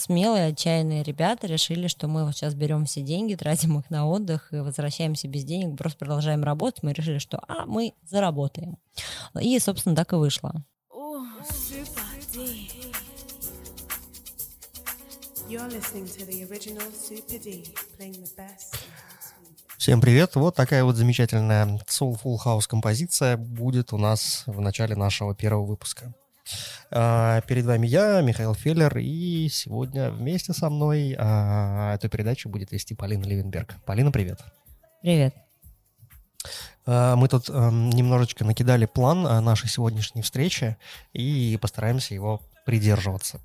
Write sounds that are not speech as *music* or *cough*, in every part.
смелые, отчаянные ребята решили, что мы вот сейчас берем все деньги, тратим их на отдых и возвращаемся без денег, просто продолжаем работать. Мы решили, что а, мы заработаем. И, собственно, так и вышло. Всем привет! Вот такая вот замечательная Soulful House композиция будет у нас в начале нашего первого выпуска. А, перед вами я, Михаил Феллер, и сегодня вместе со мной а, эту передачу будет вести Полина Левенберг. Полина, привет. Привет. А, мы тут немножечко накидали план нашей сегодняшней встречи и постараемся его придерживаться.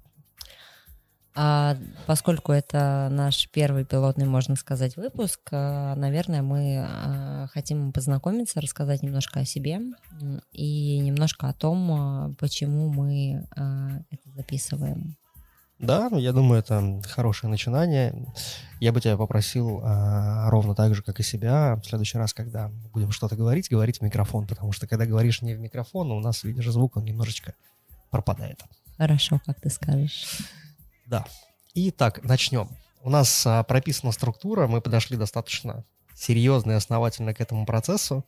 А поскольку это наш первый пилотный, можно сказать, выпуск, э, наверное, мы э, хотим познакомиться, рассказать немножко о себе и немножко о том, э, почему мы это записываем. Да, я думаю, это хорошее начинание. Я бы тебя попросил ровно так же, как и себя, в следующий раз, когда будем что-то говорить, говорить в микрофон, потому что когда говоришь не в микрофон, у нас, видишь, звук, он немножечко пропадает. Хорошо, как ты скажешь. Да. Итак, начнем. У нас а, прописана структура, мы подошли достаточно серьезно и основательно к этому процессу.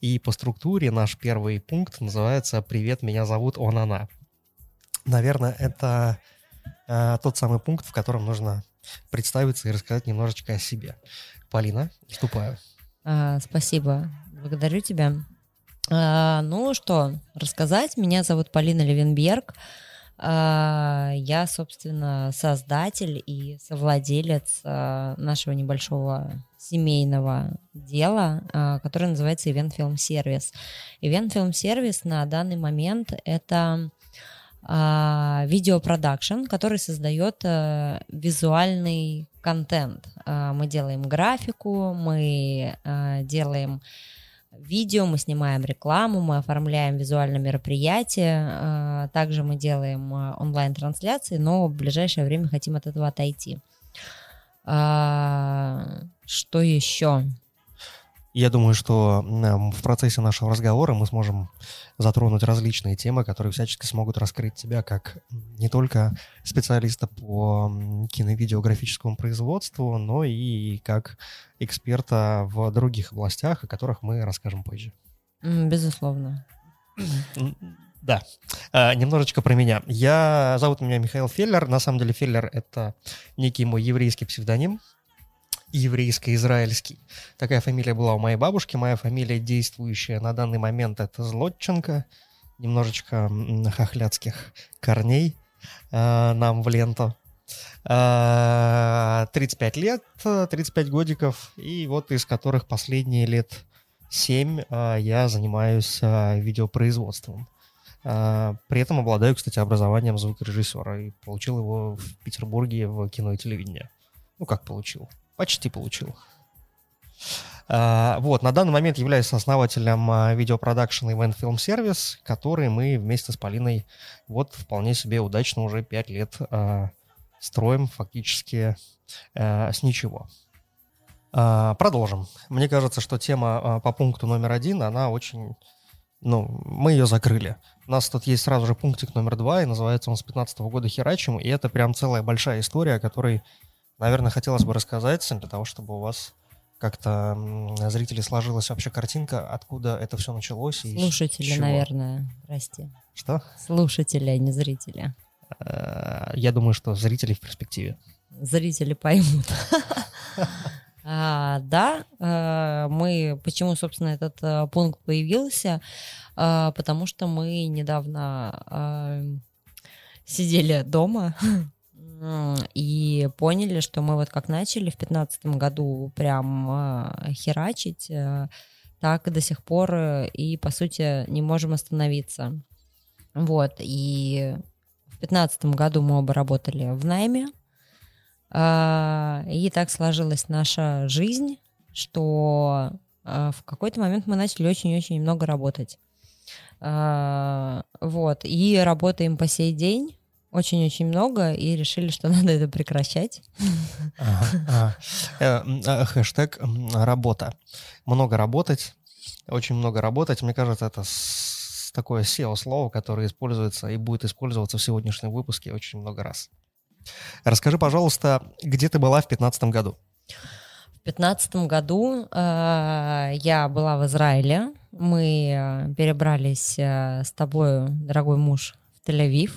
И по структуре наш первый пункт называется «Привет, меня зовут он, она». Наверное, это э, тот самый пункт, в котором нужно представиться и рассказать немножечко о себе. Полина, вступаю. А, спасибо, благодарю тебя. А, ну что, рассказать. Меня зовут Полина Левенберг. А, я, собственно, создатель и совладелец а, нашего небольшого семейного дела, а, которое называется Event Film Service. Event Film Service на данный момент это видеопродакшн, который создает визуальный контент. Мы делаем графику, мы делаем видео, мы снимаем рекламу, мы оформляем визуальное мероприятие, а, также мы делаем а, онлайн-трансляции, но в ближайшее время хотим от этого отойти. А, что еще? Я думаю, что в процессе нашего разговора мы сможем затронуть различные темы, которые всячески смогут раскрыть тебя как не только специалиста по кино-видеографическому производству, но и как эксперта в других областях, о которых мы расскажем позже. Безусловно. Да. А, немножечко про меня. Я зовут меня Михаил Феллер. На самом деле Феллер — это некий мой еврейский псевдоним еврейско-израильский. Такая фамилия была у моей бабушки. Моя фамилия действующая на данный момент это Злотченко. Немножечко хохлядских корней э, нам в ленту. Э, 35 лет, 35 годиков, и вот из которых последние лет 7 э, я занимаюсь э, видеопроизводством. При этом обладаю, кстати, образованием звукорежиссера и получил его в Петербурге в кино и телевидении. Ну, как получил? Почти получил. Uh, вот, на данный момент являюсь основателем uh, видеопродакшн Event Film Service, который мы вместе с Полиной вот вполне себе удачно уже 5 лет uh, строим фактически с ничего. Продолжим. Мне кажется, что тема по пункту номер один, она очень... Ну, мы ее закрыли. У нас тут есть сразу же пунктик номер два, и называется он с 15 -го года херачим, и это прям целая большая история, о которой наверное, хотелось бы рассказать, для того, чтобы у вас как-то зрители сложилась вообще картинка, откуда это все началось. И Слушатели, наверное, прости. Что? Слушатели, а не зрители. Э, я думаю, что зрители в перспективе. Зрители поймут. *laughs* А, да, э, мы, почему, собственно, этот э, пункт появился, потому что мы недавно сидели дома *laughs* и поняли, что мы вот как начали в 2015 году прям э, херачить, э, так до сих пор э, и, по сути, не можем остановиться. Вот, и в 2015 году мы оба работали в найме, и так сложилась наша жизнь, что в какой-то момент мы начали очень-очень много работать. Вот, и работаем по сей день, очень-очень много и решили, что *laughs* надо это прекращать. Э, э, хэштег работа. Много работать, очень много работать. Мне кажется, это такое SEO-слово, которое используется и будет использоваться в сегодняшнем выпуске очень много раз. Расскажи, пожалуйста, где ты была в 2015 году? В 2015 году э, я была в Израиле. Мы э, перебрались э, с тобой, дорогой муж, в Тель-Авив.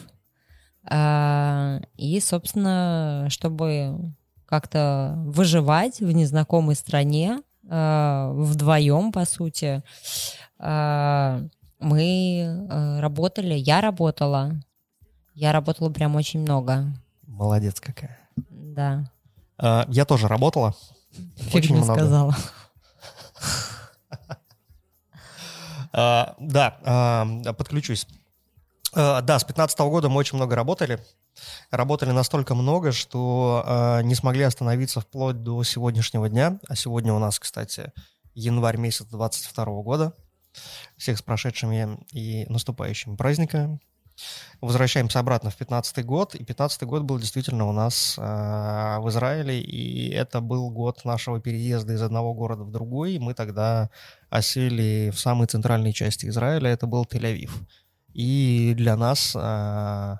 Э, и, собственно, чтобы как-то выживать в незнакомой стране, э, вдвоем, по сути, э, мы работали, я работала, я работала прям очень много. Молодец какая. Да. А, я тоже работала. Фиг очень много. сказала. *laughs* А, да, а, подключусь. А, да, с 15 года мы очень много работали. Работали настолько много, что не смогли остановиться вплоть до сегодняшнего дня. А сегодня у нас, кстати, январь месяц 22 года. Всех с прошедшими и наступающими праздниками. Возвращаемся обратно в 15 год, и 15 год был действительно у нас э, в Израиле, и это был год нашего переезда из одного города в другой. Мы тогда осели в самой центральной части Израиля, это был Тель-Авив. И для нас, э, да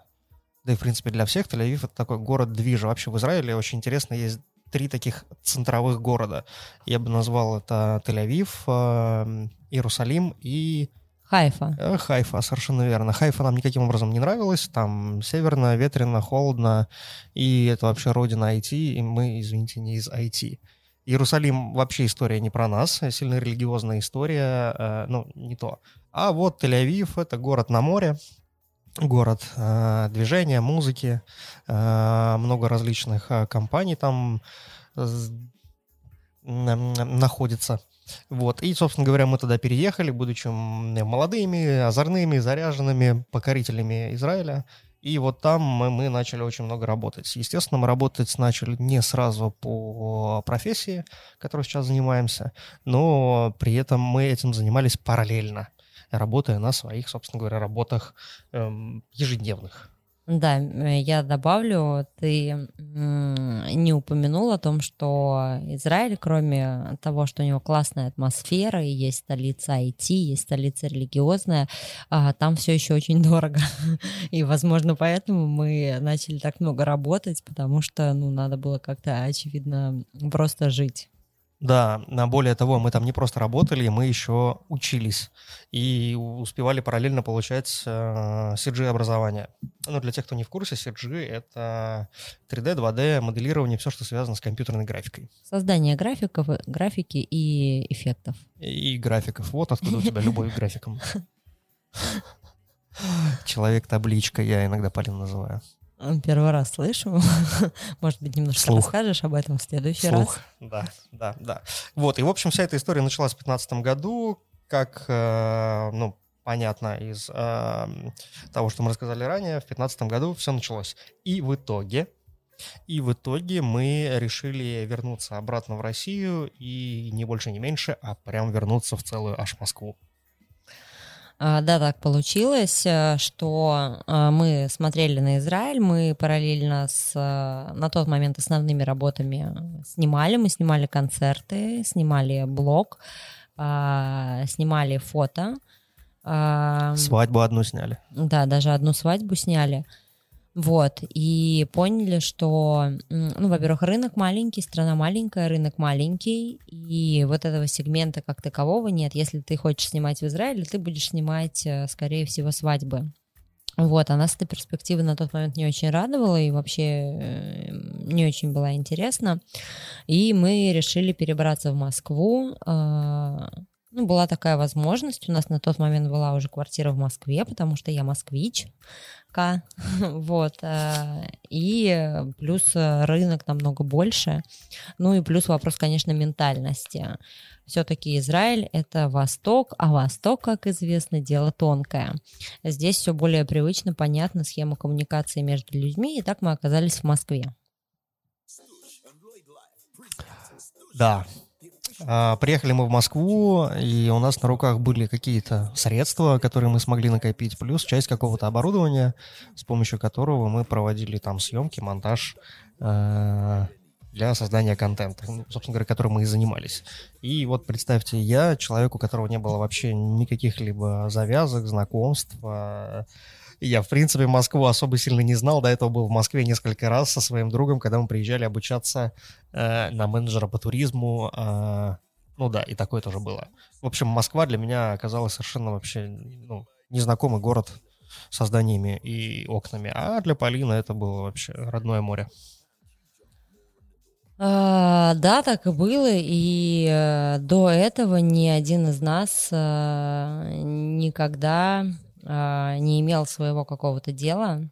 и в принципе для всех, Тель-Авив это такой город движа. Вообще в Израиле очень интересно, есть три таких центровых города. Я бы назвал это Тель-Авив, э, Иерусалим и Хайфа. Э, Хайфа, совершенно верно. Хайфа нам никаким образом не нравилась. Там северно, ветрено, холодно. И это вообще родина IT. И мы, извините, не из IT. Иерусалим вообще история не про нас. Сильно религиозная история. Э, ну, не то. А вот Тель-Авив — это город на море. Город э, движения, музыки. Э, много различных э, компаний там э, находится. Вот. И, собственно говоря, мы туда переехали, будучи молодыми, озорными, заряженными покорителями Израиля. И вот там мы, мы начали очень много работать. Естественно, мы работать начали не сразу по профессии, которой сейчас занимаемся, но при этом мы этим занимались параллельно, работая на своих, собственно говоря, работах эм, ежедневных. Да, я добавлю, ты не упомянул о том, что Израиль, кроме того, что у него классная атмосфера, и есть столица IT, есть столица религиозная, а, там все еще очень дорого. *laughs* И, возможно, поэтому мы начали так много работать, потому что, ну, надо было как-то, очевидно, просто жить. Да, более того, мы там не просто работали, мы еще учились и успевали параллельно получать э, CG-образование. Ну, для тех, кто не в курсе, CG — это 3D, 2D, моделирование, все, что связано с компьютерной графикой. Создание графиков, графики и эффектов. И, и графиков. Вот откуда у тебя *laughs* любовь к графикам. Человек-табличка, я иногда Полин называю. Первый раз слышу. *laughs* Может быть, немножко Слух. расскажешь об этом в следующий Слух. раз. Да, да, да. Вот, и, в общем, вся эта история началась в 2015 году, как, э, ну, понятно из э, того, что мы рассказали ранее, в 2015 году все началось. И в итоге, и в итоге мы решили вернуться обратно в Россию и не больше, не меньше, а прям вернуться в целую аж Москву. А, да, так получилось, э, что э, мы смотрели на Израиль, мы параллельно с э, на тот момент основными работами снимали, мы снимали концерты, снимали блог, а, снимали фото. А, свадьбу одну сняли. Да, даже одну свадьбу сняли. Вот, и поняли, что, ну, во-первых, рынок маленький, страна маленькая, рынок маленький, и вот этого сегмента как такового нет. Если ты хочешь снимать в Израиле, ты будешь снимать, э, скорее всего, свадьбы. Вот, а нас эта перспектива на тот момент не очень радовала и вообще э, не очень была интересна. И мы решили перебраться в Москву. Ну, была такая возможность. У нас на тот момент была уже квартира в Москве, потому что я москвич. *laughs* вот, э, и плюс рынок намного больше, ну и плюс вопрос, конечно, ментальности. Все-таки Израиль — это Восток, а Восток, как известно, дело тонкое. Здесь все более привычно, понятно, схема коммуникации между людьми, и так мы оказались в Москве. Да, приехали мы в Москву, и у нас на руках были какие-то средства, которые мы смогли накопить, плюс часть какого-то оборудования, с помощью которого мы проводили там съемки, монтаж э, для создания контента, ну, собственно говоря, которым мы и занимались. И вот представьте, я, человек, у которого не было вообще никаких либо завязок, знакомств, э, Я, в принципе, Москву особо сильно не знал. До этого был в Москве несколько раз со своим другом, когда мы приезжали обучаться э, на менеджера по туризму. Э, ну да, и такое тоже было. В общем, Москва для меня оказалась совершенно вообще ну, незнакомый город со зданиями и окнами. А для Полины это было вообще родное море. А, да, так и было, и э, до этого ни один из нас э, никогда не имел своего какого-то дела,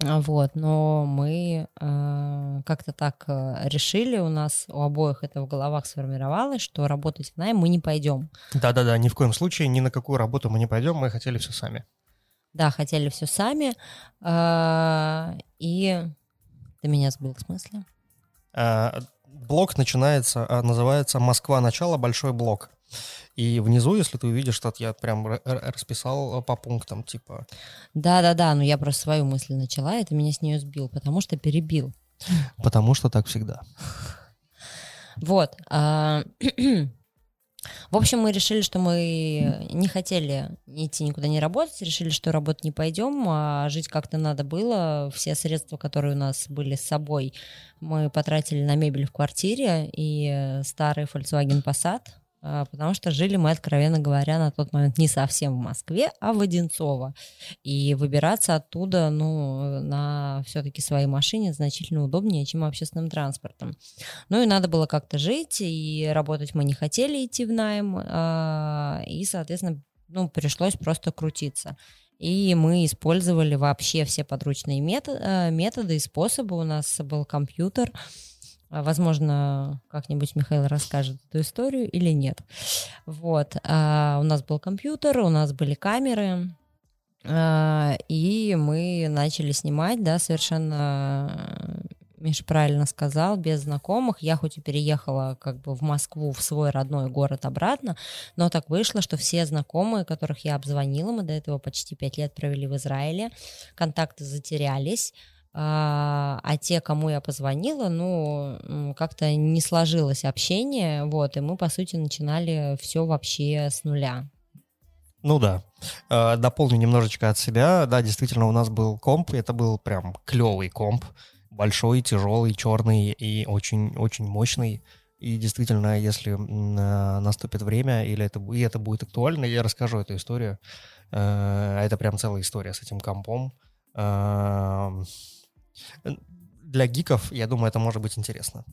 вот, но мы э, как-то так решили, у нас у обоих это в головах сформировалось, что работать в найм мы не пойдем. Да-да-да, ни в коем случае, ни на какую работу мы не пойдем, мы хотели все сами. Да, хотели все сами, э, и ты меня сбил в смысле? Э, блок начинается, э, называется «Москва. Начало. Большой блок». И внизу, если ты увидишь, что я прям расписал по пунктам, типа... Да-да-да, но я просто свою мысль начала, и ты меня с нее сбил, потому что перебил. Потому что так всегда. Вот. *clears throat* В общем, мы решили, что мы не хотели идти никуда не работать, решили, что работать не пойдем, а жить как-то надо было. Все средства, которые у нас были с собой, мы потратили на мебель в квартире и старый Volkswagen Passat, потому что жили мы, откровенно говоря, на тот момент не совсем в Москве, а в Одинцово. И выбираться оттуда, ну, на все-таки своей машине значительно удобнее, чем общественным транспортом. Ну и надо было как-то жить, и работать мы не хотели идти в найм, а, и, соответственно, ну, пришлось просто крутиться. И мы использовали вообще все подручные методы, методы и способы. У нас был компьютер, а, возможно, как-нибудь Михаил расскажет эту историю или нет. Вот. А у нас был компьютер, у нас были камеры, а, и мы начали снимать, да, совершенно Миша правильно сказал, без знакомых. Я хоть и переехала как бы в Москву, в свой родной город обратно, но так вышло, что все знакомые, которых я обзвонила, мы до этого почти пять лет провели в Израиле, контакты затерялись, а, а те, кому я позвонила, ну, как-то не сложилось общение, вот, и мы, по сути, начинали все вообще с нуля. Ну да. А, дополню немножечко от себя. Да, действительно, у нас был комп, это был прям клевый комп, большой, тяжелый, черный и очень-очень мощный. И действительно, если наступит время, или это, и это будет актуально, я расскажу эту историю. А, это прям целая история с этим компом для гиков, я думаю, это может быть интересно.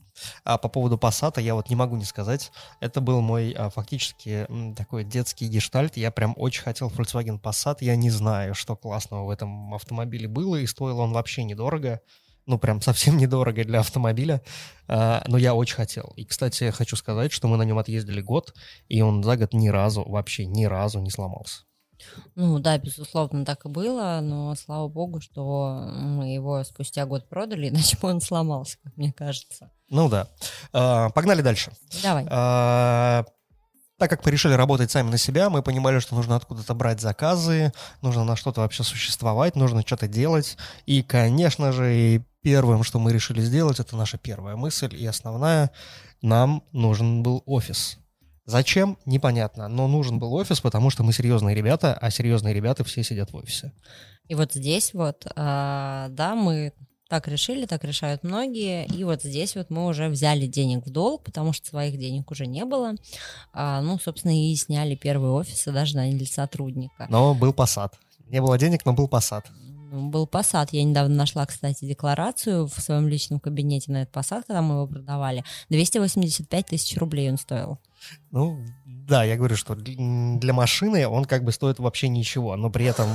А по поводу Passat я вот не могу не сказать. Это был мой а, фактически такой детский гештальт. Я прям очень хотел Volkswagen Passat. Я не знаю, что классного в этом автомобиле было, и стоил он вообще недорого. Ну, прям совсем *laughs* недорого для автомобиля. А, но я очень хотел. И, кстати, хочу сказать, что мы на нем отъездили год, и он за год ни разу, вообще ни разу не сломался. Ну да, безусловно, так и было, но слава богу, что мы его спустя год продали, *laughs* иначе бы он сломался, как мне кажется. Ну да. А, погнали дальше. Давай. А, так как мы решили работать сами на себя, мы понимали, что нужно откуда-то брать заказы, нужно на что-то вообще существовать, нужно что-то делать. И, конечно же, первым, что мы решили сделать, это наша первая мысль и основная, нам нужен был офис. Зачем? Непонятно. Но нужен был офис, потому что мы серьезные ребята, а серьезные ребята все сидят в офисе. И вот здесь вот, а, да, мы так решили, так решают многие. И вот здесь вот мы уже взяли денег в долг, потому что своих денег уже не было. А, ну, собственно, и сняли первый офис и даже наняли сотрудника. Но был посад. Не было денег, но был посад. Ну, был посад. Я недавно нашла, кстати, декларацию в своем личном кабинете на этот посад, когда мы его продавали. 285 тысяч рублей он стоил. Ну, да, я говорю, что для машины он как бы стоит вообще ничего, но при этом,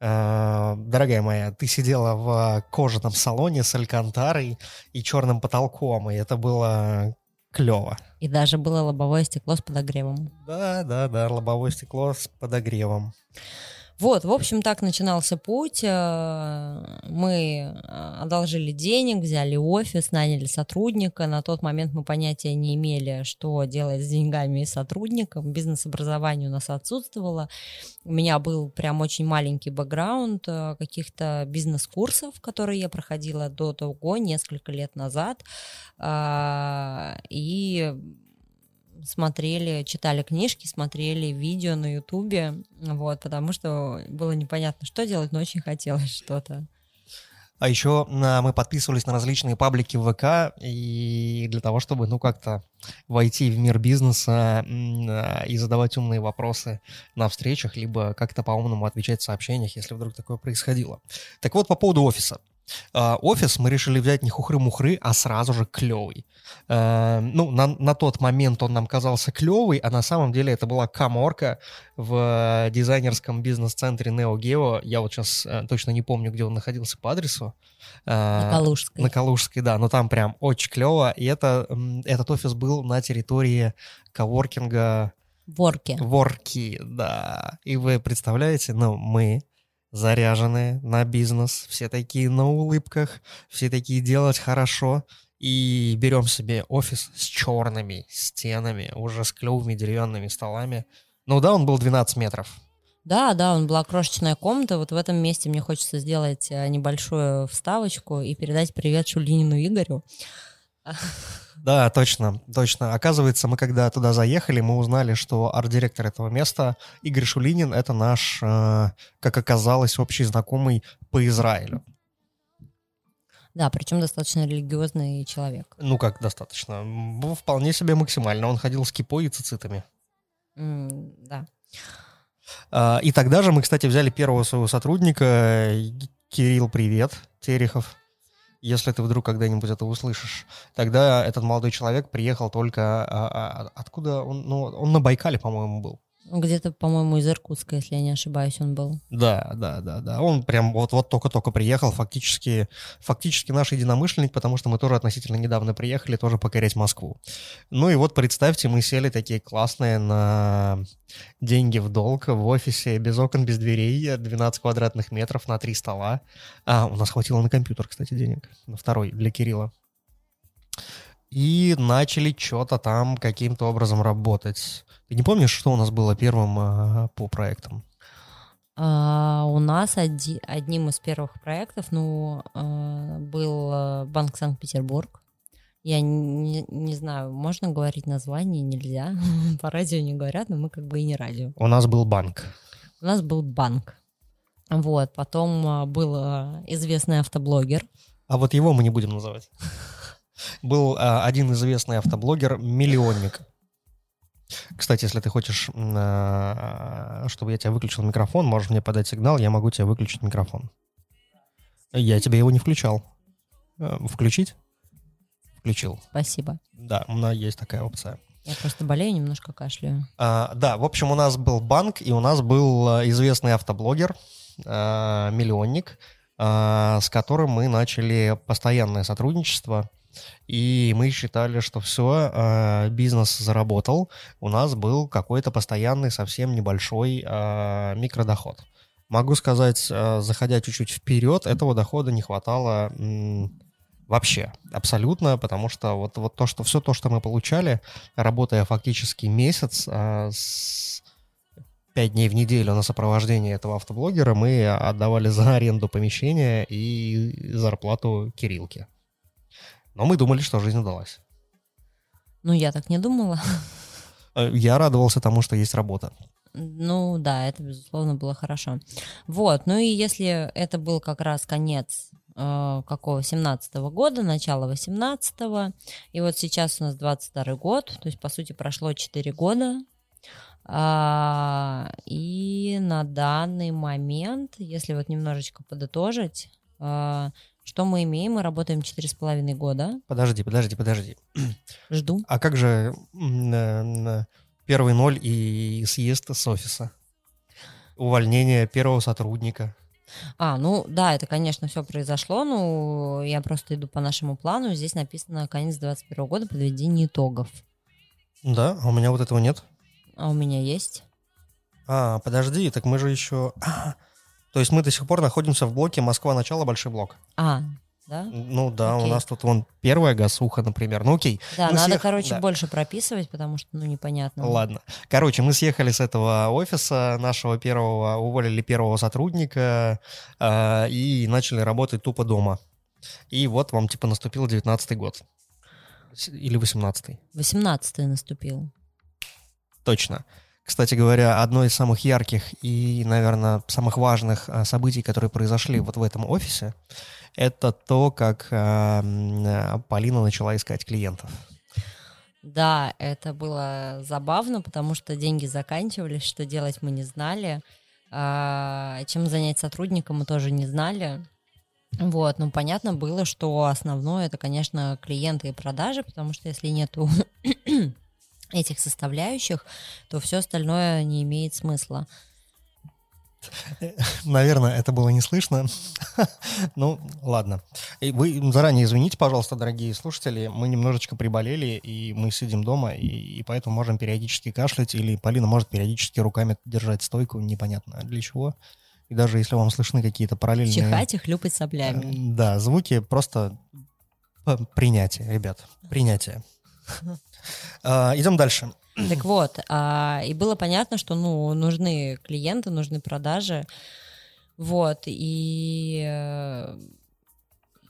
э, дорогая моя, ты сидела в кожаном салоне с алькантарой и черным потолком, и это было клево. И даже было лобовое стекло с подогревом. Да, да, да, лобовое стекло с подогревом. Вот, в общем, так начинался путь. Э, мы э, одолжили денег, взяли офис, наняли сотрудника. На тот момент мы понятия не имели, что делать с деньгами и сотрудником. Бизнес-образование у нас отсутствовало. У меня был прям очень маленький бэкграунд э, каких-то бизнес-курсов, которые я проходила до того, несколько лет назад. И смотрели, читали книжки, смотрели видео на Ютубе, вот, потому что было непонятно, что делать, но очень хотелось что-то. А еще мы подписывались на различные паблики в ВК, и для того, чтобы, ну, как-то войти в мир бизнеса и задавать умные вопросы на встречах, либо как-то по-умному отвечать в сообщениях, если вдруг такое происходило. Так вот, по поводу офиса. А, офис мы решили взять не хухры-мухры, а сразу же клевый. А, ну, на, на тот момент он нам казался клевый, а на самом деле это была каморка в дизайнерском бизнес-центре Neo Geo. Я вот сейчас э, точно не помню, где он находился по адресу. А, на Калужской. На Калужской, да, но там прям очень клево. И это, этот офис был на территории коворкинга Ворки. Ворки, да. И вы представляете, ну, мы заряженные на бизнес, все такие на улыбках, все такие делать хорошо. И берем себе офис с черными стенами, уже с клевыми деревянными столами. Ну да, он был 12 метров. Да, да, он была крошечная комната. Вот в этом месте мне хочется сделать э, небольшую вставочку и передать привет Шульдинину Игорю. *laughs* Да, точно, точно. Оказывается, мы когда туда заехали, мы узнали, что арт-директор этого места Игорь Шулинин — это наш, э, как оказалось, общий знакомый по Израилю. Да, причем достаточно религиозный человек. Ну как достаточно? Вполне себе максимально. Он ходил с кипой и цицитами. Mm, да. А, и тогда же мы, кстати, взяли первого своего сотрудника. Кирилл, привет, Терехов если ты вдруг когда-нибудь это услышишь, тогда этот молодой человек приехал только... А, а, откуда он? Ну, он на Байкале, по-моему, был. Где-то, по-моему, из Иркутска, если я не ошибаюсь, он был. Да, да, да, да. Он прям вот, вот только-только приехал, фактически, фактически наш единомышленник, потому что мы тоже относительно недавно приехали, тоже покорять Москву. Ну и вот представьте, мы сели такие классные на деньги в долг в офисе, без окон, без дверей, 12 квадратных метров на три стола. А, у нас хватило на компьютер, кстати, денег, на второй для Кирилла и начали что-то там каким-то образом работать. Ты не помнишь, что у нас было первым а, по проектам? А, у нас оди, одним из первых проектов ну, а, был а, Банк Санкт-Петербург. Я не, не знаю, можно говорить название, нельзя. *laughs* По радио не говорят, но мы как бы и не радио. У нас был банк. У нас был банк. Вот, потом а, был известный автоблогер. А вот его мы не будем называть. *laughs* Был а, один известный автоблогер, миллионник. Кстати, если ты хочешь, а, чтобы я тебя выключил микрофон, можешь мне подать сигнал, я могу тебе выключить микрофон. Я тебе его не включал. Э, включить? Включил. Спасибо. Да, у нас есть такая опция. Я просто болею, немножко кашляю. А, да, в общем, у нас был банк, и у нас был а, известный автоблогер, а, миллионник, а, с которым мы начали постоянное сотрудничество. И мы считали, что все, э, бизнес заработал, у нас был какой-то постоянный, совсем небольшой э, микродоход. Могу сказать, э, заходя чуть-чуть вперед, этого дохода не хватало вообще, абсолютно, потому что вот, вот то, что все то, что мы получали, работая фактически месяц с 5 дней в неделю на сопровождение этого автоблогера, мы отдавали за аренду помещения и зарплату Кириллке. Но мы думали, что жизнь удалась. Ну, я так не думала. Э, я радовался тому, что есть работа. Ну да, это, безусловно, было хорошо. Вот, ну и если это был как раз конец э, какого 17 -го года, начало 18-го, и вот сейчас у нас 22 год, то есть, по сути, прошло 4 года, а, и на данный момент, если вот немножечко подытожить, а, что мы имеем? Мы работаем четыре с половиной года. Подожди, подожди, подожди. Жду. А как же первый ноль и съезд с офиса? Увольнение первого сотрудника? А, ну да, это, конечно, все произошло, ну я просто иду по нашему плану. Здесь написано конец 21 года, подведение итогов. Да, а у меня вот этого нет. А у меня есть. А, подожди, так мы же еще... А, то есть мы до сих пор находимся в блоке Москва начало большой блок. А, да? Ну да, окей. у нас тут вон первая газуха, например. Ну окей. Да, мы надо, съех... короче, да. больше прописывать, потому что, ну, непонятно. Ладно. Короче, мы съехали с этого офиса нашего первого, уволили первого сотрудника э, и начали работать тупо дома. И вот вам, типа, наступил 19-й год. Или 18-й? 18-й наступил. Точно. Кстати говоря, одно из самых ярких и, наверное, самых важных а, событий, которые произошли вот в этом офисе, это то, как э, Полина начала искать клиентов. Да, это было забавно, потому что деньги заканчивались, что делать мы не знали. А, чем занять сотрудника мы тоже не знали. Вот, ну понятно было, что основное это, конечно, клиенты и продажи, потому что если нету этих составляющих, то все остальное не имеет смысла. Наверное, это было не слышно. ну, ладно. И вы заранее извините, пожалуйста, дорогие слушатели. Мы немножечко приболели, и мы сидим дома, и, и поэтому можем периодически кашлять, или Полина может периодически руками держать стойку, непонятно для чего. И даже если вам слышны какие-то параллельные... Чихать и хлюпать соплями. Да, звуки просто принятие, ребят, принятие. А, идем дальше. Так вот, а, и было понятно, что ну, нужны клиенты, нужны продажи. Вот, и э,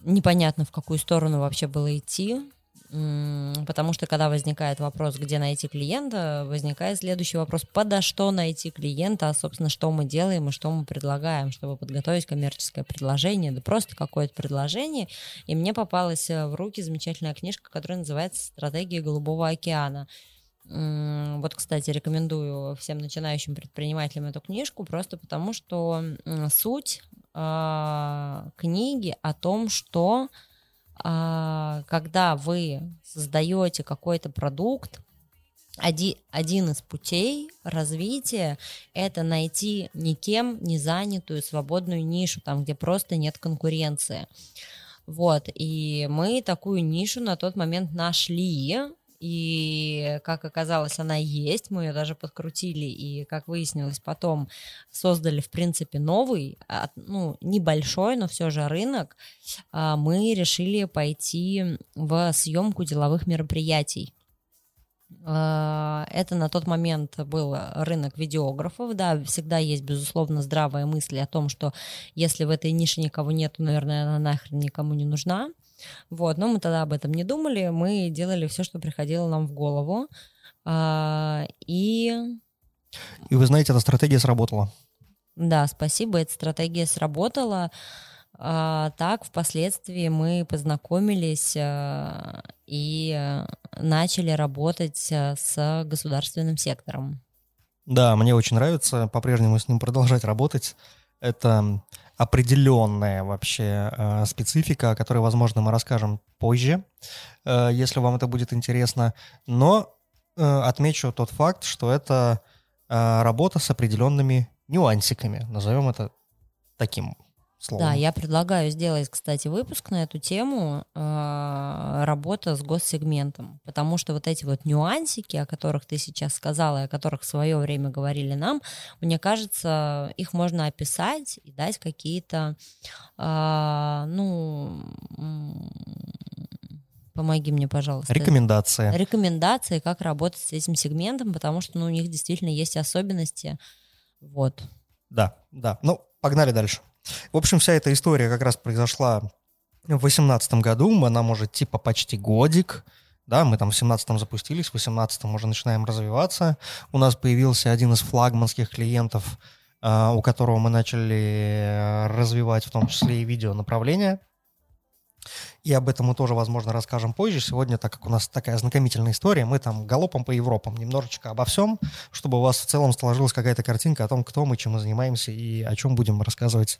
непонятно, в какую сторону вообще было идти. Потому что когда возникает вопрос, где найти клиента, возникает следующий вопрос, подо что найти клиента, а, собственно, что мы делаем и что мы предлагаем, чтобы подготовить коммерческое предложение, да просто какое-то предложение. И мне попалась э, в руки замечательная книжка, которая называется «Стратегия Голубого океана». Вот, кстати, рекомендую всем начинающим предпринимателям эту книжку, просто потому что суть э, книги о том, что а, когда вы создаете какой-то продукт, один, один из путей развития – это найти никем не занятую свободную нишу, там, где просто нет конкуренции. Вот, и мы такую нишу на тот момент нашли, и, как оказалось, она есть, мы ее даже подкрутили, и, как выяснилось потом, создали, в принципе, новый, ну, небольшой, но все же рынок, а, мы решили пойти в съемку деловых мероприятий. А, это на тот момент был рынок видеографов, да, всегда есть, безусловно, здравые мысли о том, что если в этой нише никого нет, то, наверное, она нахрен никому не нужна. Вот, но мы тогда об этом не думали, мы делали все, что приходило нам в голову. А, и... И вы знаете, эта стратегия сработала. Да, спасибо, эта стратегия сработала. А, так, впоследствии мы познакомились а, и начали работать а, с государственным сектором. Да, мне очень нравится по-прежнему с ним продолжать работать. Это определенная вообще э, специфика, о которой, возможно, мы расскажем позже, э, если вам это будет интересно. Но э, отмечу тот факт, что это э, работа с определенными нюансиками, назовем это таким словом. Да, я предлагаю сделать, кстати, выпуск на эту тему э, работа с госсегментом, потому что вот эти вот нюансики, о которых ты сейчас сказала, и о которых в свое время говорили нам, мне кажется, их можно описать и дать какие-то, э, ну, помоги мне, пожалуйста. Рекомендации. Рекомендации, как работать с этим сегментом, потому что ну, у них действительно есть особенности. Вот. Да, да. Ну, погнали дальше. В общем, вся эта история как раз произошла в 2018 году, она может типа почти годик, да, мы там в 17-м запустились, в 18-м уже начинаем развиваться. У нас появился один из флагманских клиентов, а, у которого мы начали развивать в том числе и видео направление. И об этом мы тоже, возможно, расскажем позже. Сегодня, так как у нас такая знакомительная история, мы там галопом по Европам, немножечко обо всем, чтобы у вас в целом сложилась какая-то картинка о том, кто мы, чем мы занимаемся и о чем будем рассказывать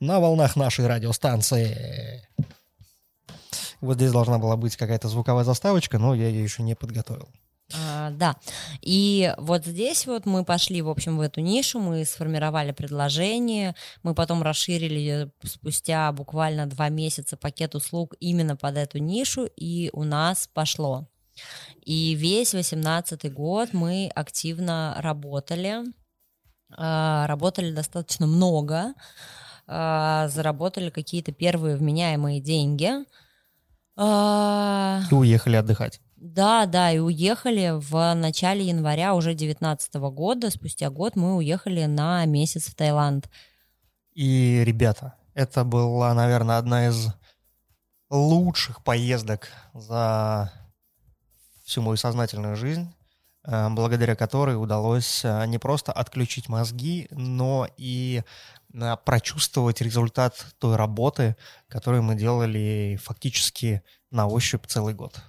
на волнах нашей радиостанции. Вот здесь должна была быть какая-то звуковая заставочка, но я ее еще не подготовил. А, да, и вот здесь вот мы пошли, в общем, в эту нишу, мы сформировали предложение, мы потом расширили спустя буквально два месяца пакет услуг именно под эту нишу, и у нас пошло. И весь восемнадцатый год мы активно работали, а, работали достаточно много, а, заработали какие-то первые вменяемые деньги. И уехали отдыхать. Да, да, и уехали в начале января уже 2019 года. Спустя год мы уехали на месяц в Таиланд. И, ребята, это была, наверное, одна из лучших поездок за всю мою сознательную жизнь. э, благодаря которой удалось э, не просто отключить мозги, но и э, прочувствовать результат той работы, которую мы делали фактически на ощупь целый год.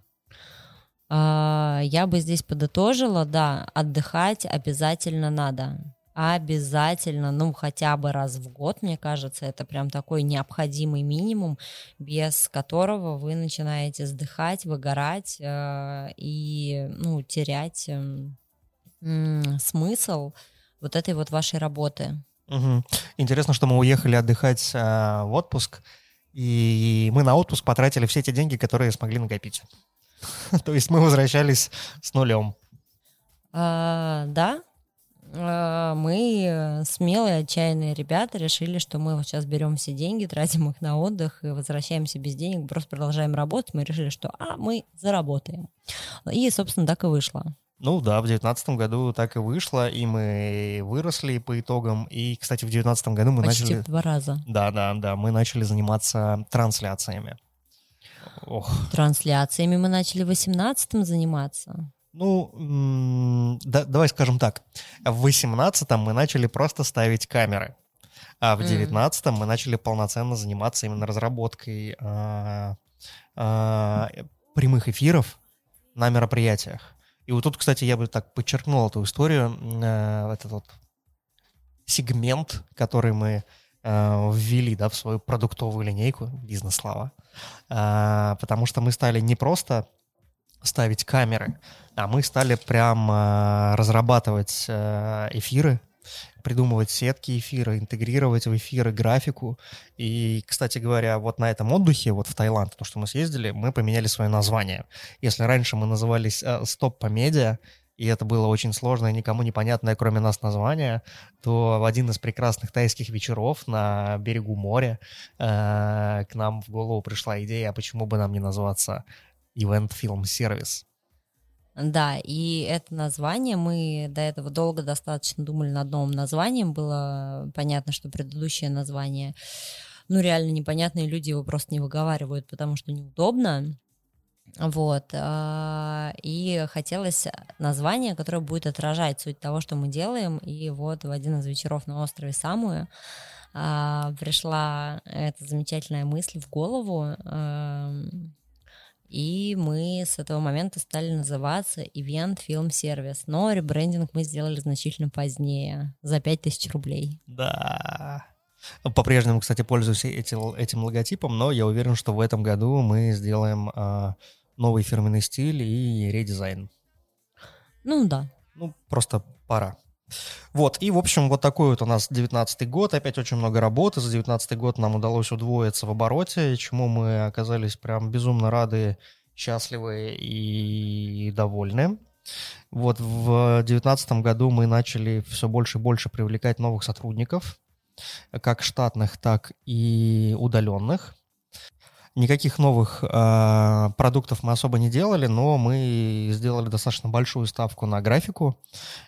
А, я бы здесь подытожила, да, отдыхать обязательно надо. Обязательно, ну, хотя бы раз в год, мне кажется, это прям такой необходимый минимум, без которого вы начинаете сдыхать, выгорать э, и, ну, терять э, смысл вот этой вот вашей работы. Угу. Интересно, что мы уехали отдыхать э, в отпуск, и мы на отпуск потратили все те деньги, которые смогли накопить. *laughs* То есть мы возвращались с нулем. А, да, а, мы смелые, отчаянные ребята решили, что мы вот сейчас берем все деньги, тратим их на отдых и возвращаемся без денег, просто продолжаем работать. Мы решили, что а, мы заработаем. И, собственно, так и вышло. Ну да, в девятнадцатом году так и вышло, и мы выросли по итогам. И, кстати, в девятнадцатом году мы Почти начали... два раза. Да, да, да, мы начали заниматься трансляциями. Ох. Трансляциями мы начали в 18-м заниматься. Ну, да, давай скажем так. В 18-м мы начали просто ставить камеры. А в 19-м mm. мы начали полноценно заниматься именно разработкой а, а, прямых эфиров на мероприятиях. И вот тут, кстати, я бы так подчеркнул эту историю, э, этот вот сегмент, который мы ввели да, в свою продуктовую линейку, бизнес-слова, э, потому что мы стали не просто ставить камеры, а мы стали прям э, разрабатывать э, эфиры, придумывать сетки эфира, интегрировать в эфиры графику. И, кстати говоря, вот на этом отдыхе, вот в Таиланд, то, что мы съездили, мы поменяли свое название. Если раньше мы назывались э, «Стоп по медиа», и это было очень сложное, никому непонятное, кроме нас, название, то в один из прекрасных тайских вечеров на берегу моря э, к нам в голову пришла идея, а почему бы нам не называться Event Film Service. Да, и это название мы до этого долго достаточно думали над новым названием. Было понятно, что предыдущее название, ну, реально непонятные люди его просто не выговаривают, потому что неудобно. Вот. А, и хотелось название, которое будет отражать суть того, что мы делаем. И вот в один из вечеров на острове Самую а, пришла эта замечательная мысль в голову и мы с этого момента стали называться Event Film Service. Но ребрендинг мы сделали значительно позднее, за 5000 рублей. Да. По-прежнему, кстати, пользуюсь этим, этим логотипом, но я уверен, что в этом году мы сделаем э, новый фирменный стиль и редизайн. Ну да. Ну, просто пора. Вот, и, в общем, вот такой вот у нас 19 год, опять очень много работы, за 19 год нам удалось удвоиться в обороте, чему мы оказались прям безумно рады, счастливы и довольны. Вот в 2019 году мы начали все больше и больше привлекать новых сотрудников, как штатных, так и удаленных. Никаких новых э, продуктов мы особо не делали, но мы сделали достаточно большую ставку на графику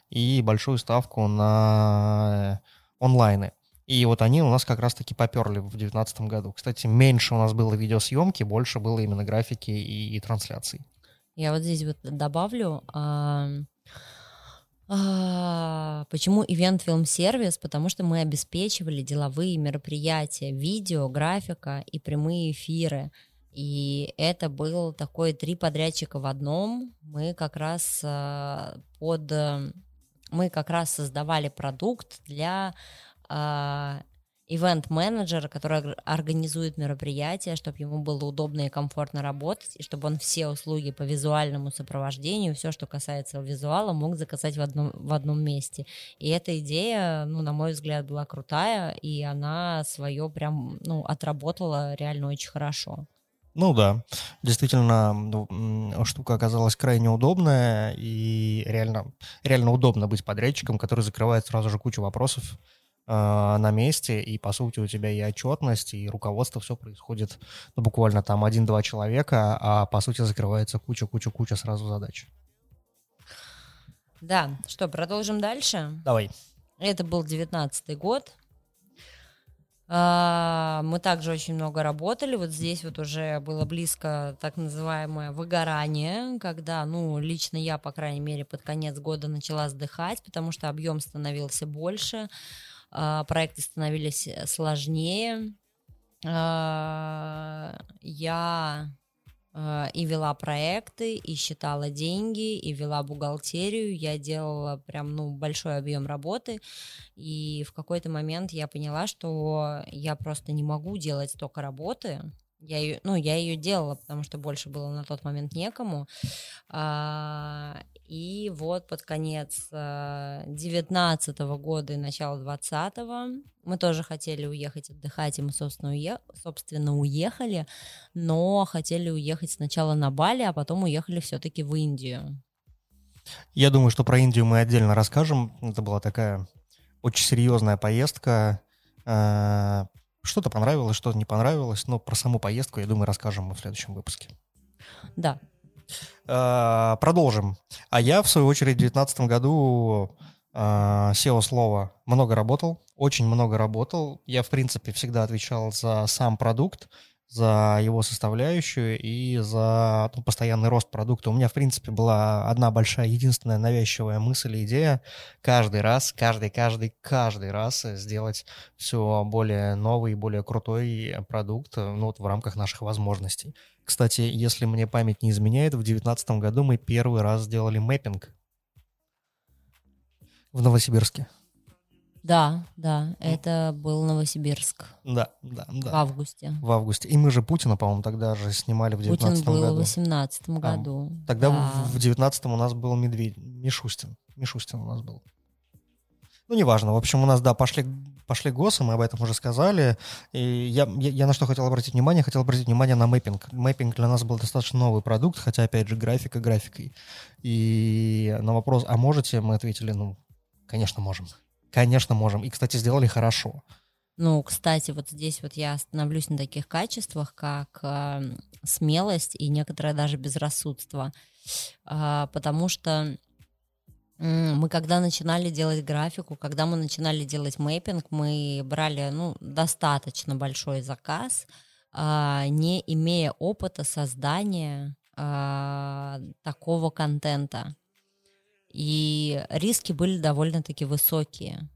и большую ставку на онлайны. И вот они у нас как раз-таки поперли в 2019 году. Кстати, меньше у нас было видеосъемки, больше было именно графики и, и трансляций. Я вот здесь вот добавлю. А, почему Event Film Service? Потому что мы обеспечивали деловые мероприятия, видео, графика и прямые эфиры. И это был такой три подрядчика в одном. Мы как раз а, под... Мы как раз создавали продукт для а, ивент-менеджера, который организует мероприятие, чтобы ему было удобно и комфортно работать, и чтобы он все услуги по визуальному сопровождению, все, что касается визуала, мог заказать в одном, в одном месте. И эта идея, ну, на мой взгляд, была крутая, и она свое прям, ну, отработала реально очень хорошо. Ну да, действительно, ну, штука оказалась крайне удобная, и реально, реально удобно быть подрядчиком, который закрывает сразу же кучу вопросов, на месте, и, по сути, у тебя и отчетность, и руководство, все происходит ну, буквально там один-два человека, а, по сути, закрывается куча-куча-куча сразу задач. Да, что, продолжим дальше? Давай. Это был девятнадцатый год. А, Мы также очень много работали. Вот здесь вот уже было близко так называемое выгорание, когда, ну, лично я, по крайней мере, под конец года начала сдыхать, потому что объем становился больше, а, проекты становились э, сложнее. А, Я а, и вела проекты, и считала деньги, и вела бухгалтерию. Я делала прям, ну, большой объем работы. И в какой-то момент я поняла, что я просто не могу делать столько работы. Я ее, ну, я ее делала, потому что больше было на тот момент некому. И вот под конец девятнадцатого года и начало двадцатого мы тоже хотели уехать отдыхать, и мы, собственно, уе... собственно, уехали, но хотели уехать сначала на Бали, а потом уехали все-таки в Индию. Я думаю, что про Индию мы отдельно расскажем. Это была такая очень серьезная поездка. А, Что-то понравилось, что-то не понравилось, но про саму поездку, я думаю, расскажем мы в следующем выпуске. Да, А, Продолжим. А я, в свою очередь, в 2019 году SEO слова много работал, очень много работал. Я, в принципе, всегда отвечал за сам продукт, за его составляющую и за ну, постоянный рост продукта. У меня, в принципе, была одна большая, единственная навязчивая мысль и идея каждый раз, каждый, каждый, каждый раз сделать все более новый, более крутой продукт ну, вот в рамках наших возможностей. Кстати, если мне память не изменяет, в 2019 году мы первый раз сделали мэппинг в Новосибирске. Да, да, это был Новосибирск Да, да, в да. августе. В августе. И мы же Путина, по-моему, тогда же снимали в Путин 2019 был в году. 18 году. Тогда да. в- в 19 у нас был Медведь, Мишустин. Мишустин у нас был. Ну, неважно. В общем, у нас, да, пошли, пошли ГОСы, мы об этом уже сказали. И я, я, я на что хотел обратить внимание? Хотел обратить внимание на мэппинг. Мэппинг для нас был достаточно новый продукт, хотя, опять же, графика графикой. И на вопрос, а можете, мы ответили, ну, конечно, можем. Конечно, можем. И, кстати, сделали хорошо. Ну, кстати, вот здесь вот я остановлюсь на таких качествах, как э, смелость и некоторое даже безрассудство. А, потому что м, мы когда начинали делать графику, когда мы начинали делать мэппинг, мы брали ну, достаточно большой заказ, а, не имея опыта создания а, такого контента. И риски были довольно-таки высокие.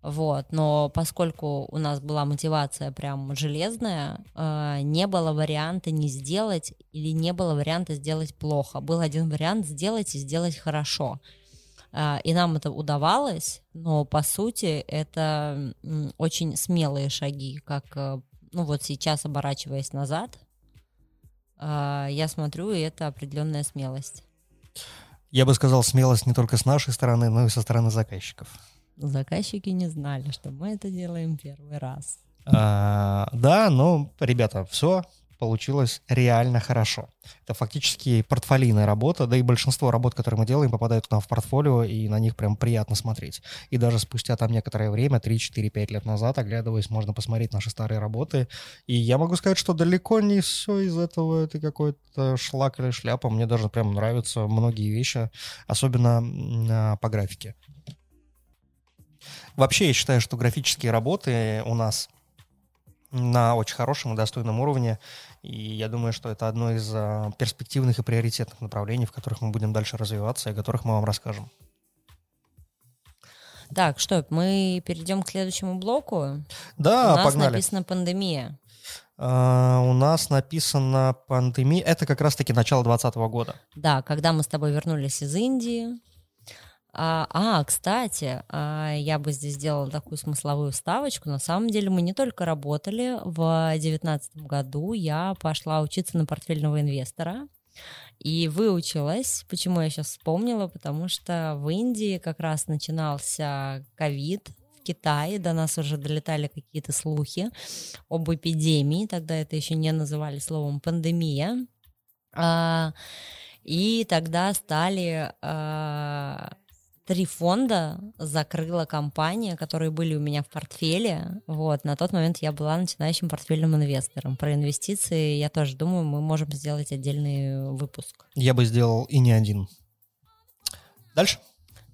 Вот, но поскольку у нас была мотивация прям железная, э, не было варианта не сделать или не было варианта сделать плохо. Был один вариант сделать и сделать хорошо. Э, и нам это удавалось, но по сути это очень смелые шаги, как, э, ну вот сейчас оборачиваясь назад, э, я смотрю, и это определенная смелость. Я бы сказал, смелость не только с нашей стороны, но и со стороны заказчиков. Заказчики не знали, что мы это делаем первый раз. А, да, но, ребята, все получилось реально хорошо. Это фактически портфолийная работа, да и большинство работ, которые мы делаем, попадают к нам в портфолио, и на них прям приятно смотреть. И даже спустя там некоторое время, 3, 4, 5 лет назад, оглядываясь, можно посмотреть наши старые работы. И я могу сказать, что далеко не все из этого это какой-то шлак или шляпа. Мне даже прям нравятся многие вещи, особенно а, по графике. Вообще, я считаю, что графические работы у нас на очень хорошем и достойном уровне. И я думаю, что это одно из а, перспективных и приоритетных направлений, в которых мы будем дальше развиваться и о которых мы вам расскажем. Так, что, мы перейдем к следующему блоку. Да, У нас погнали. написано пандемия. А, у нас написано пандемия. Это как раз-таки начало 2020 года. Да, когда мы с тобой вернулись из Индии. А, а, кстати, а, я бы здесь сделала такую смысловую вставочку. На самом деле мы не только работали. В 2019 году я пошла учиться на портфельного инвестора и выучилась. Почему я сейчас вспомнила? Потому что в Индии как раз начинался ковид, Китае до нас уже долетали какие-то слухи об эпидемии, тогда это еще не называли словом пандемия. А, и тогда стали а, три фонда закрыла компания, которые были у меня в портфеле. Вот, на тот момент я была начинающим портфельным инвестором. Про инвестиции я тоже думаю, мы можем сделать отдельный выпуск. Я бы сделал и не один. Дальше?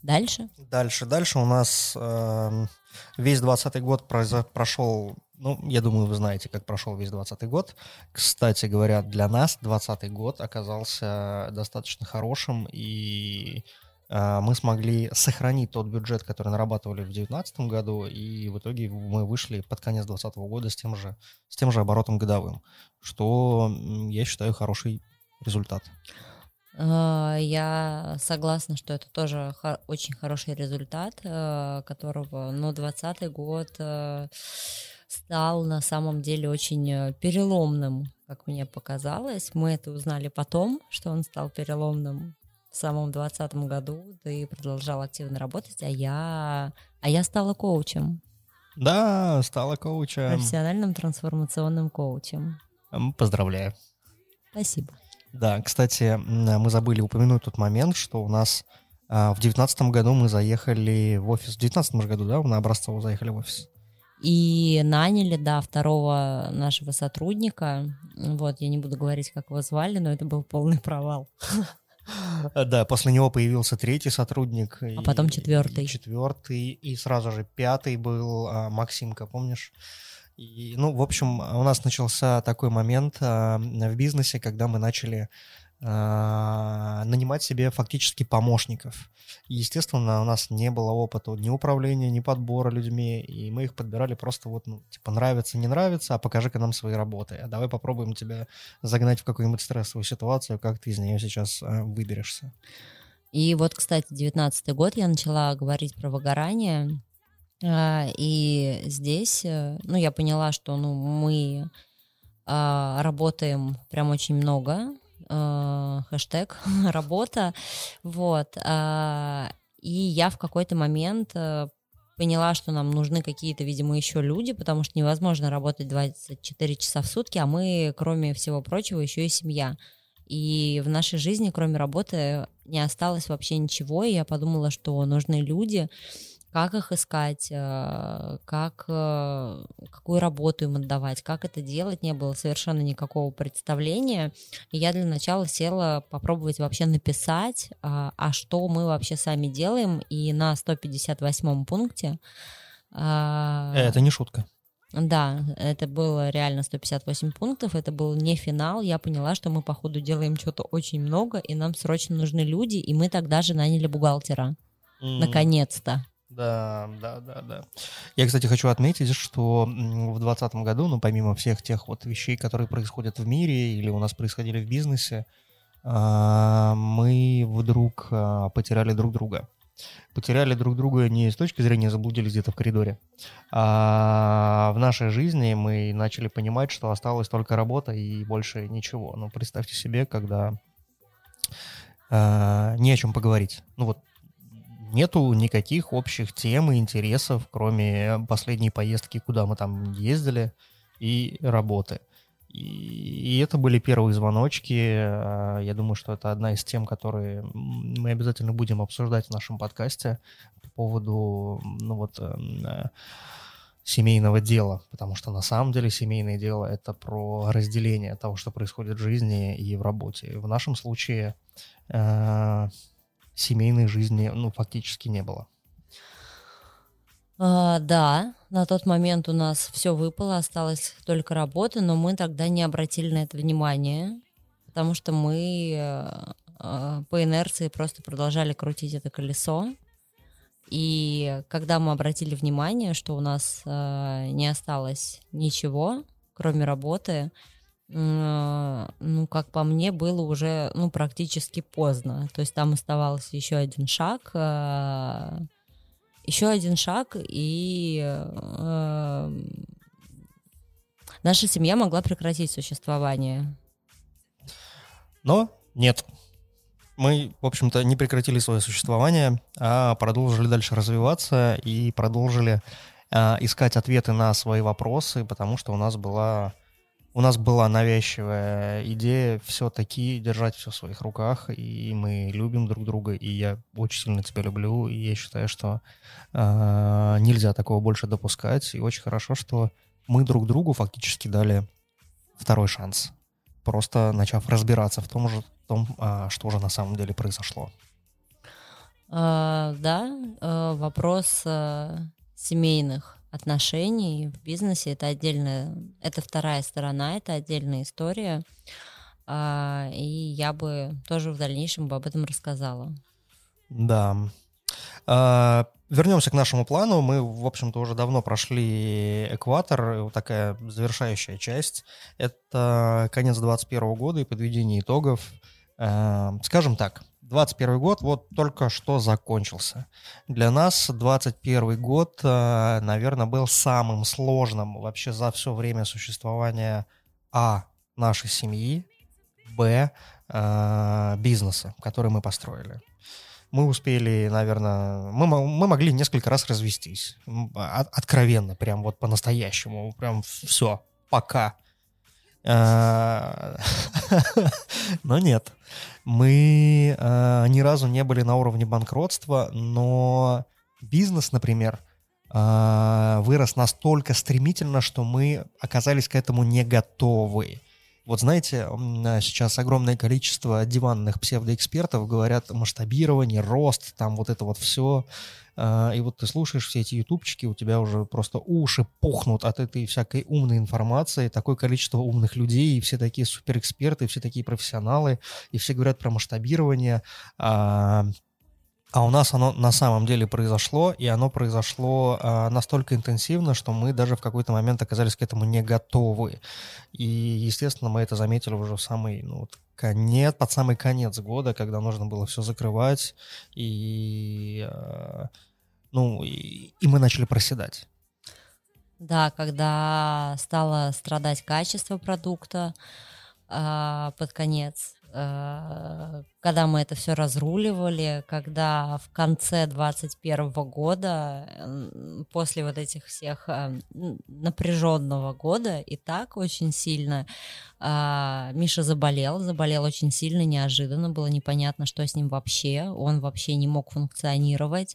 Дальше. Дальше, дальше у нас эм, весь 20 год произо- прошел Ну, я думаю, вы знаете, как прошел весь 2020 год. Кстати говоря, для нас 2020 год оказался достаточно хорошим, и э, мы смогли сохранить тот бюджет, который нарабатывали в 2019 году, и в итоге мы вышли под конец 2020 года с тем же, с тем же оборотом годовым, что я считаю хороший результат. А, я согласна, что это тоже очень хороший результат, э, которого, ну, 2020 год стал на самом деле очень переломным, как мне показалось. Мы это узнали потом, что он стал переломным самом 2020 году, ты продолжал активно работать, а я, а я стала коучем. Да, стала коучем. Профессиональным трансформационным коучем. Поздравляю. Спасибо. Да, кстати, мы забыли упомянуть тот момент, что у нас а, в девятнадцатом году мы заехали в офис. В девятнадцатом году, да, на Образцово заехали в офис. И наняли, да, второго нашего сотрудника. Вот, я не буду говорить, как его звали, но это был полный провал. *laughs* Да, после него появился третий сотрудник. А потом четвертый. Четвертый, и сразу же пятый был а, Максимка, помнишь? И, ну, в общем, у нас начался такой момент а, в бизнесе, когда мы начали нанимать себе фактически помощников. И, естественно, у нас не было опыта ни управления, ни подбора людьми, и мы их подбирали просто вот, ну, типа, нравится, не нравится, а покажи-ка нам свои работы. А давай попробуем тебя загнать в какую-нибудь стрессовую ситуацию, как ты из нее сейчас а, выберешься. И вот, кстати, девятнадцатый год я начала говорить про выгорание, а, и здесь, э, ну, я поняла, что, ну, мы а, работаем прям очень много, а, хэштег *laughs* работа, вот, и я в какой-то момент э, поняла, что нам нужны какие-то, видимо, еще люди, потому что невозможно работать 24 часа в сутки, а мы, кроме всего прочего, еще и семья. И в нашей жизни, кроме работы, не осталось вообще ничего, и я подумала, что нужны люди, как их искать, э, как, э, какую работу им отдавать, как это делать, не было совершенно никакого представления. И я для начала села попробовать вообще написать, а, а что мы вообще сами делаем, и на 158 пункте... А, это не шутка. Да, это было реально 158 пунктов, это был не финал, я поняла, что мы, походу, делаем что-то очень много, и нам срочно нужны люди, и мы тогда же наняли бухгалтера. Mm. Наконец-то. Да, да, да, да. Я, кстати, хочу отметить, что в 2020 году, ну, помимо всех тех вот вещей, которые происходят в мире или у нас происходили в бизнесе, а, мы вдруг а, потеряли друг друга. Потеряли друг друга не с точки зрения заблудились где-то в коридоре, а в нашей жизни мы начали понимать, что осталась только работа и больше ничего. Ну, представьте себе, когда э, не о чем поговорить. Ну вот нету никаких общих тем и интересов, кроме последней поездки, куда мы там ездили, и работы. И, и это были первые звоночки. А, я думаю, что это одна из тем, которые мы обязательно будем обсуждать в нашем подкасте по поводу, ну вот, эм, э, семейного дела, потому что на самом деле семейное дело это про разделение того, что происходит в жизни и в работе. В нашем случае э, семейной жизни, ну, фактически не было. А, да, на тот момент у нас все выпало, осталась только работа, но мы тогда не обратили на это внимание, потому что мы э, по инерции просто продолжали крутить это колесо. И когда мы обратили внимание, что у нас э, не осталось ничего, кроме работы, ну, как по мне, было уже, ну, практически поздно. То есть там оставался еще один шаг, э, еще один шаг, и э, наша семья могла прекратить существование. Но нет. Мы, в общем-то, не прекратили свое существование, а продолжили дальше развиваться и продолжили э, искать ответы на свои вопросы, потому что у нас была у нас была навязчивая идея все-таки держать все в своих руках, и мы любим друг друга, и я очень сильно тебя люблю, и я считаю, что э, нельзя такого больше допускать, и очень хорошо, что мы друг другу фактически дали второй шанс, просто начав разбираться в том же, в том, а, что же на самом деле произошло. А, да, а, вопрос а, семейных отношений в бизнесе это отдельная, это вторая сторона, это отдельная история. А, и я бы тоже в дальнейшем бы об этом рассказала. Да. А, вернемся к нашему плану. Мы, в общем-то, уже давно прошли экватор, вот такая завершающая часть. Это конец 2021 года и подведение итогов. А, скажем так, 21 год вот только что закончился. Для нас 21 год, а, наверное, был самым сложным вообще за все время существования А нашей семьи, Б а, бизнеса, который мы построили. Мы успели, наверное, мы, мы могли несколько раз развестись. Откровенно, прям вот по-настоящему. Прям все, пока. А, *laughs* но нет. Мы а, ни разу не были на уровне банкротства, но бизнес, например, вырос настолько стремительно, что мы оказались к этому не готовы. Вот знаете, сейчас огромное количество диванных псевдоэкспертов говорят масштабирование, рост, там вот это вот все. А, и вот ты слушаешь все эти ютубчики, у тебя уже просто уши пухнут от этой всякой умной информации, такое количество умных людей, и все такие суперэксперты, все такие профессионалы, и все говорят про масштабирование. А, у нас оно на самом деле произошло, и оно произошло а, настолько интенсивно, что мы даже в какой-то момент оказались к этому не готовы. И, естественно, мы это заметили уже в самый, ну, вот, конец, под самый конец года, когда нужно было все закрывать, и, а, ну, и, и мы начали проседать. Да, когда стало страдать качество продукта а, под конец, Э, когда мы это все разруливали, когда в конце 2021 года, после вот этих всех э, напряженного года, и так очень сильно э, Миша заболел, заболел очень сильно, неожиданно, было непонятно, что с ним вообще, он вообще не мог функционировать.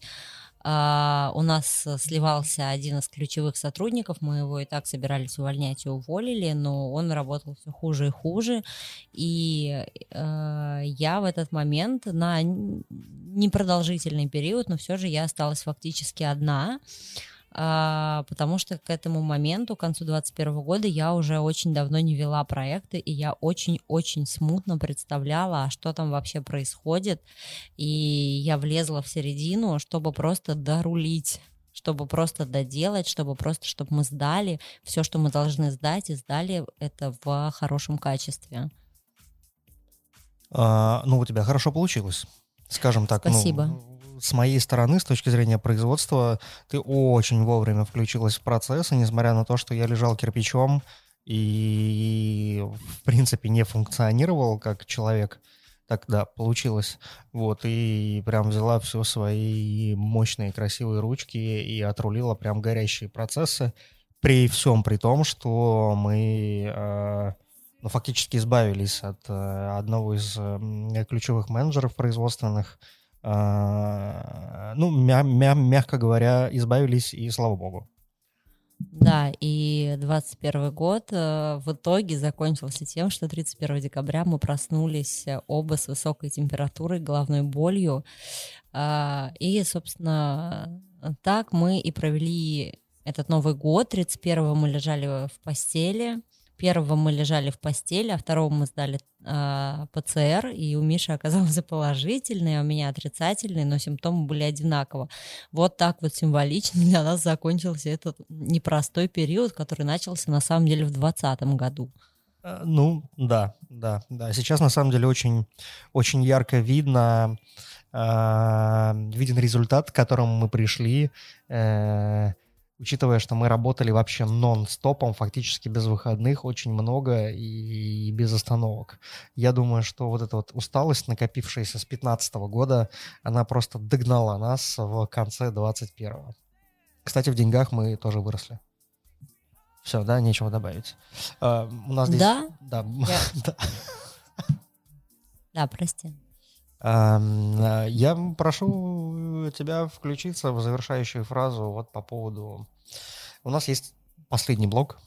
Uh, у нас сливался один из ключевых сотрудников, мы его и так собирались увольнять и уволили, но он работал все хуже и хуже, и uh, я в этот момент на непродолжительный период, но все же я осталась фактически одна, а, потому что к этому моменту, к концу 2021 года, я уже очень давно не вела проекты, и я очень-очень смутно представляла, а что там вообще происходит, и я влезла в середину, чтобы просто дорулить чтобы просто доделать, чтобы просто, чтобы мы сдали все, что мы должны сдать, и сдали это в хорошем качестве. А, ну, у тебя хорошо получилось, скажем так. Ну, Спасибо. Ну, с моей стороны, с точки зрения производства, ты очень вовремя включилась в процесс, и несмотря на то, что я лежал кирпичом и, в принципе, не функционировал как человек, так, да, получилось. Вот, и прям взяла все свои мощные, красивые ручки и отрулила прям горящие процессы. При всем при том, что мы э, ну, фактически избавились от э, одного из э, ключевых менеджеров производственных, ну, мя- мя- мягко говоря, избавились, и слава богу. Да, и 21 год э, в итоге закончился тем, что 31 декабря мы проснулись оба с высокой температурой, головной болью. Э, и, собственно, так мы и провели этот Новый год. 31 мы лежали в постели, Первого мы лежали в постели, а второго мы сдали э, ПЦР, и у Миши оказался *laughs* положительный, а у меня отрицательный, но симптомы были одинаково. Вот так вот символично *laughs* для нас закончился этот непростой период, который начался на самом деле в 2020 году. Э, ну, да, да, да. Сейчас на самом деле очень, очень ярко видно, э, виден результат, к которому мы пришли. Э, учитывая, что мы работали вообще нон-стопом, фактически без выходных, очень много и без остановок. Я думаю, что вот эта вот усталость, накопившаяся с 2015 года, она просто догнала нас в конце 2021. Кстати, в деньгах мы тоже выросли. Все, да, нечего добавить. Uh, у нас здесь... Да? Да. Я... *laughs* да, прости. Э, я прошу тебя включиться в завершающую фразу вот по поводу... У нас есть последний блок,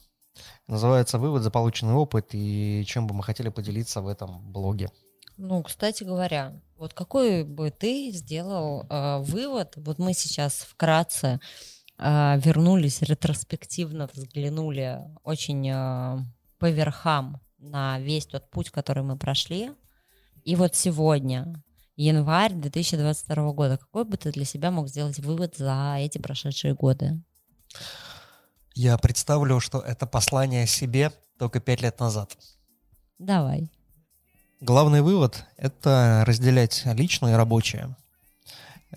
называется «Вывод за полученный опыт» и чем бы мы хотели поделиться в этом блоге. Ну, кстати говоря, вот какой бы ты сделал э, вывод, вот мы сейчас вкратце э, вернулись, ретроспективно взглянули очень э, по верхам на весь тот путь, который мы прошли. И вот сегодня, январь 2022 года, какой бы ты для себя мог сделать вывод за эти прошедшие годы? Я представлю, что это послание себе только пять лет назад. Давай. Главный вывод — это разделять личное и рабочее.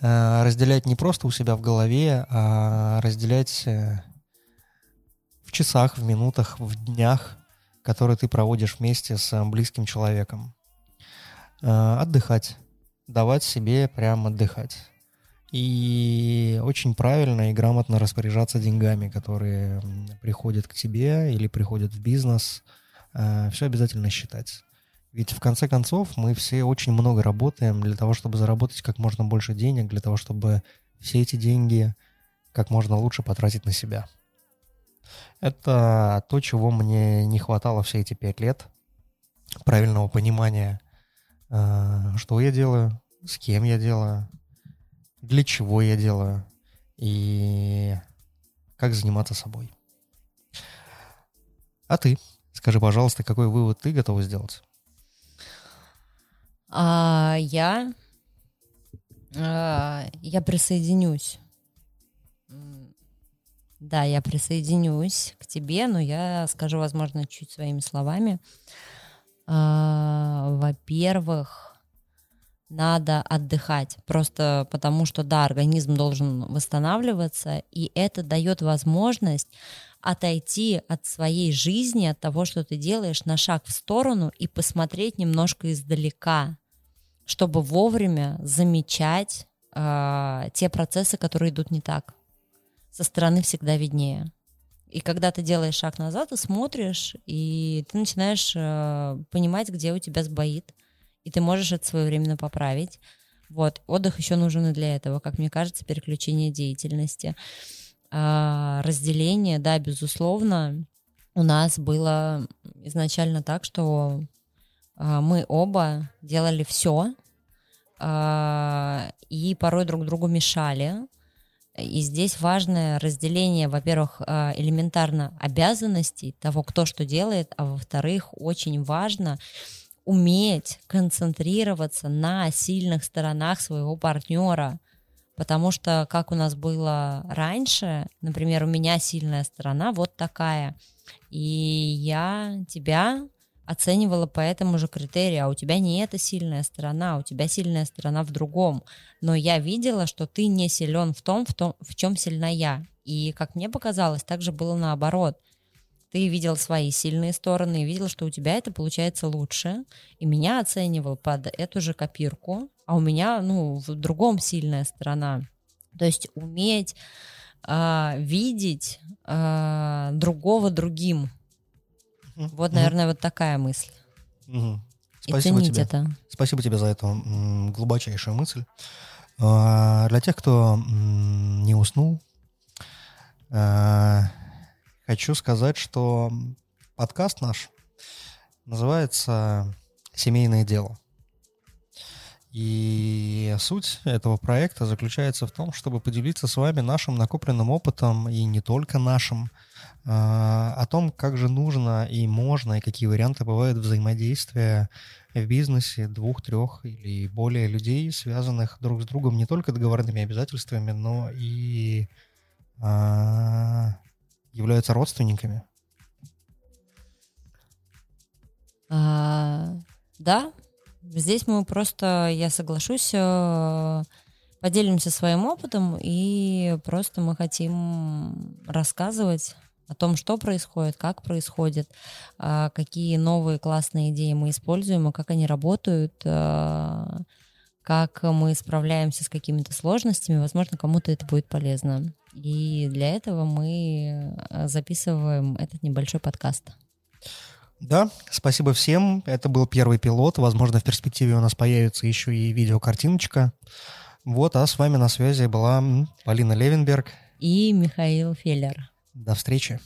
Э, разделять не просто у себя в голове, а разделять э, в часах, в минутах, в днях, которые ты проводишь вместе с близким человеком. Э, отдыхать, давать себе прям отдыхать. И очень правильно и грамотно распоряжаться деньгами, которые приходят к тебе или приходят в бизнес. Все обязательно считать. Ведь в конце концов мы все очень много работаем для того, чтобы заработать как можно больше денег, для того, чтобы все эти деньги как можно лучше потратить на себя. Это то, чего мне не хватало все эти пять лет. Правильного понимания, э, что я делаю, с кем я делаю, для чего я делаю и как заниматься собой. А ты? Скажи, пожалуйста, какой вывод ты готова сделать? А, я, а, я присоединюсь. Да, я присоединюсь к тебе, но я скажу, возможно, чуть своими словами. Во-первых, надо отдыхать, просто потому что, да, организм должен восстанавливаться, и это дает возможность отойти от своей жизни, от того, что ты делаешь, на шаг в сторону и посмотреть немножко издалека, чтобы вовремя замечать э, те процессы, которые идут не так. Со стороны всегда виднее. И когда ты делаешь шаг назад, ты смотришь, и ты начинаешь э, понимать, где у тебя сбоит, и ты можешь это своевременно поправить. Вот, отдых еще нужен и для этого, как мне кажется, переключение деятельности. А, разделение, да, безусловно, у нас было изначально так, что а, мы оба делали все а, и порой друг другу мешали. И здесь важное разделение, во-первых, элементарно обязанностей того, кто что делает, а во-вторых, очень важно уметь концентрироваться на сильных сторонах своего партнера. Потому что, как у нас было раньше, например, у меня сильная сторона вот такая, и я тебя оценивала по этому же критерию, а у тебя не эта сильная сторона, у тебя сильная сторона в другом. Но я видела, что ты не силен в том, в, том, в чем сильна я. И, как мне показалось, также было наоборот. Ты видел свои сильные стороны, видел, что у тебя это получается лучше, и меня оценивал под эту же копирку, а у меня, ну, в другом сильная сторона. То есть уметь э, видеть э, другого другим. Вот, наверное, вот такая мысль. Спасибо тебе. это. Спасибо тебе за эту глубочайшую мысль. А, для тех, кто не уснул, а, хочу сказать, что подкаст наш называется «Семейное дело». И суть этого проекта заключается в том, чтобы поделиться с вами нашим накопленным опытом, и не только нашим, о том, как же нужно и можно, и какие варианты бывают взаимодействия в бизнесе двух, трех или более людей, связанных друг с другом не только договорными обязательствами, но и а, являются родственниками. А, да, Здесь мы просто, я соглашусь, э, поделимся своим опытом, и просто мы хотим рассказывать о том, что происходит, как происходит, э, какие новые классные идеи мы используем, и как они работают, э, как мы справляемся с какими-то сложностями. Возможно, кому-то это будет полезно. И для этого мы записываем этот небольшой подкаст. Да, спасибо всем. Это был первый пилот. Возможно, в перспективе у нас появится еще и видеокартиночка. Вот, а с вами на связи была Полина Левенберг и Михаил Феллер. До встречи.